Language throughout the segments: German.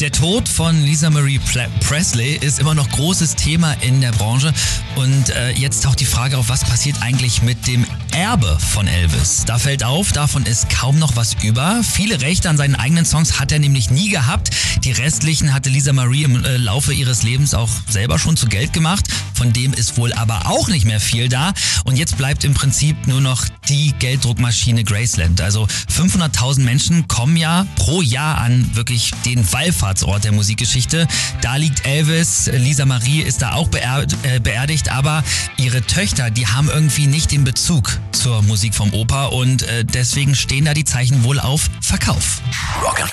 Der Tod von Lisa Marie Presley ist immer noch großes Thema in der Branche. Und äh, jetzt taucht die Frage auf, was passiert eigentlich mit dem Erbe von Elvis? Da fällt auf, davon ist kaum noch was über. Viele Rechte an seinen eigenen Songs hat er nämlich nie gehabt. Die restlichen hatte Lisa Marie im äh, Laufe ihres Lebens auch selber schon zu Geld gemacht. Von dem ist wohl aber auch nicht mehr viel da. Und jetzt bleibt im Prinzip nur noch die Gelddruckmaschine Graceland. Also 500.000 Menschen kommen ja pro Jahr an wirklich den Wallfahrtsort der Musikgeschichte. Da liegt Elvis, Lisa Marie ist da auch äh, beerdigt, aber ihre Töchter, die haben irgendwie nicht den Bezug zur Musik vom Opa und äh, deswegen stehen da die Zeichen wohl auf Verkauf.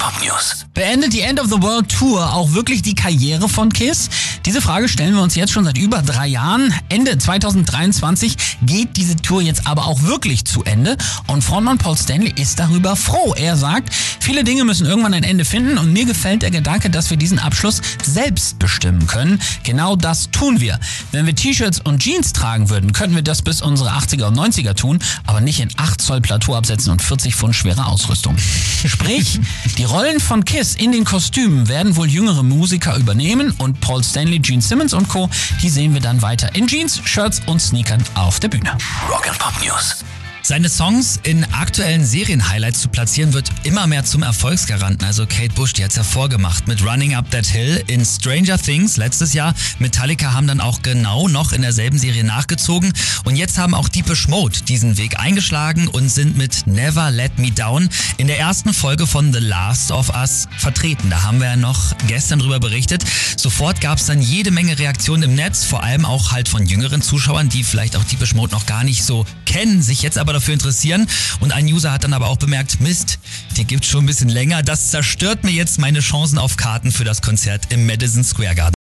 Rock'n'Pop News. Beendet die End of the World Tour auch wirklich die Karriere von Kiss? Diese Frage stellen wir uns jetzt schon seit über drei Jahren. Ende 2023 geht diese Tour jetzt aber auch wirklich zu Ende und Frontmann Paul Stanley ist darüber froh. Er sagt, viele Dinge müssen irgendwann ein Ende finden und mir gefällt der Gedanke, dass wir diesen Abschluss selbst bestimmen können. Genau das tun wir. Wenn wir T-Shirts und Jeans tragen würden, könnten wir das bis unsere 80er und 90er tun, aber nicht in 8 Zoll Plateau absetzen und 40 Pfund schwere Ausrüstung. Sprich, die Rollen von Kiss in den Kostümen werden wohl jüngere Musiker übernehmen und Paul Stanley, Gene Simmons und Co., die sehen wir dann weiter in Jeans, Shirts und Sneakern auf der Bühne. Rock'n'Pop News. Seine Songs in aktuellen Serien-Highlights zu platzieren, wird immer mehr zum Erfolgsgaranten. Also Kate Bush, die hat es ja vorgemacht mit Running Up That Hill in Stranger Things letztes Jahr. Metallica haben dann auch genau noch in derselben Serie nachgezogen. Und jetzt haben auch Deepish Mode diesen Weg eingeschlagen und sind mit Never Let Me Down in der ersten Folge von The Last of Us vertreten. Da haben wir ja noch gestern drüber berichtet. Sofort gab es dann jede Menge Reaktionen im Netz, vor allem auch halt von jüngeren Zuschauern, die vielleicht auch Deepish Mode noch gar nicht so kennen, sich jetzt aber dafür interessieren. Und ein User hat dann aber auch bemerkt, Mist, die gibt schon ein bisschen länger. Das zerstört mir jetzt meine Chancen auf Karten für das Konzert im Madison Square Garden.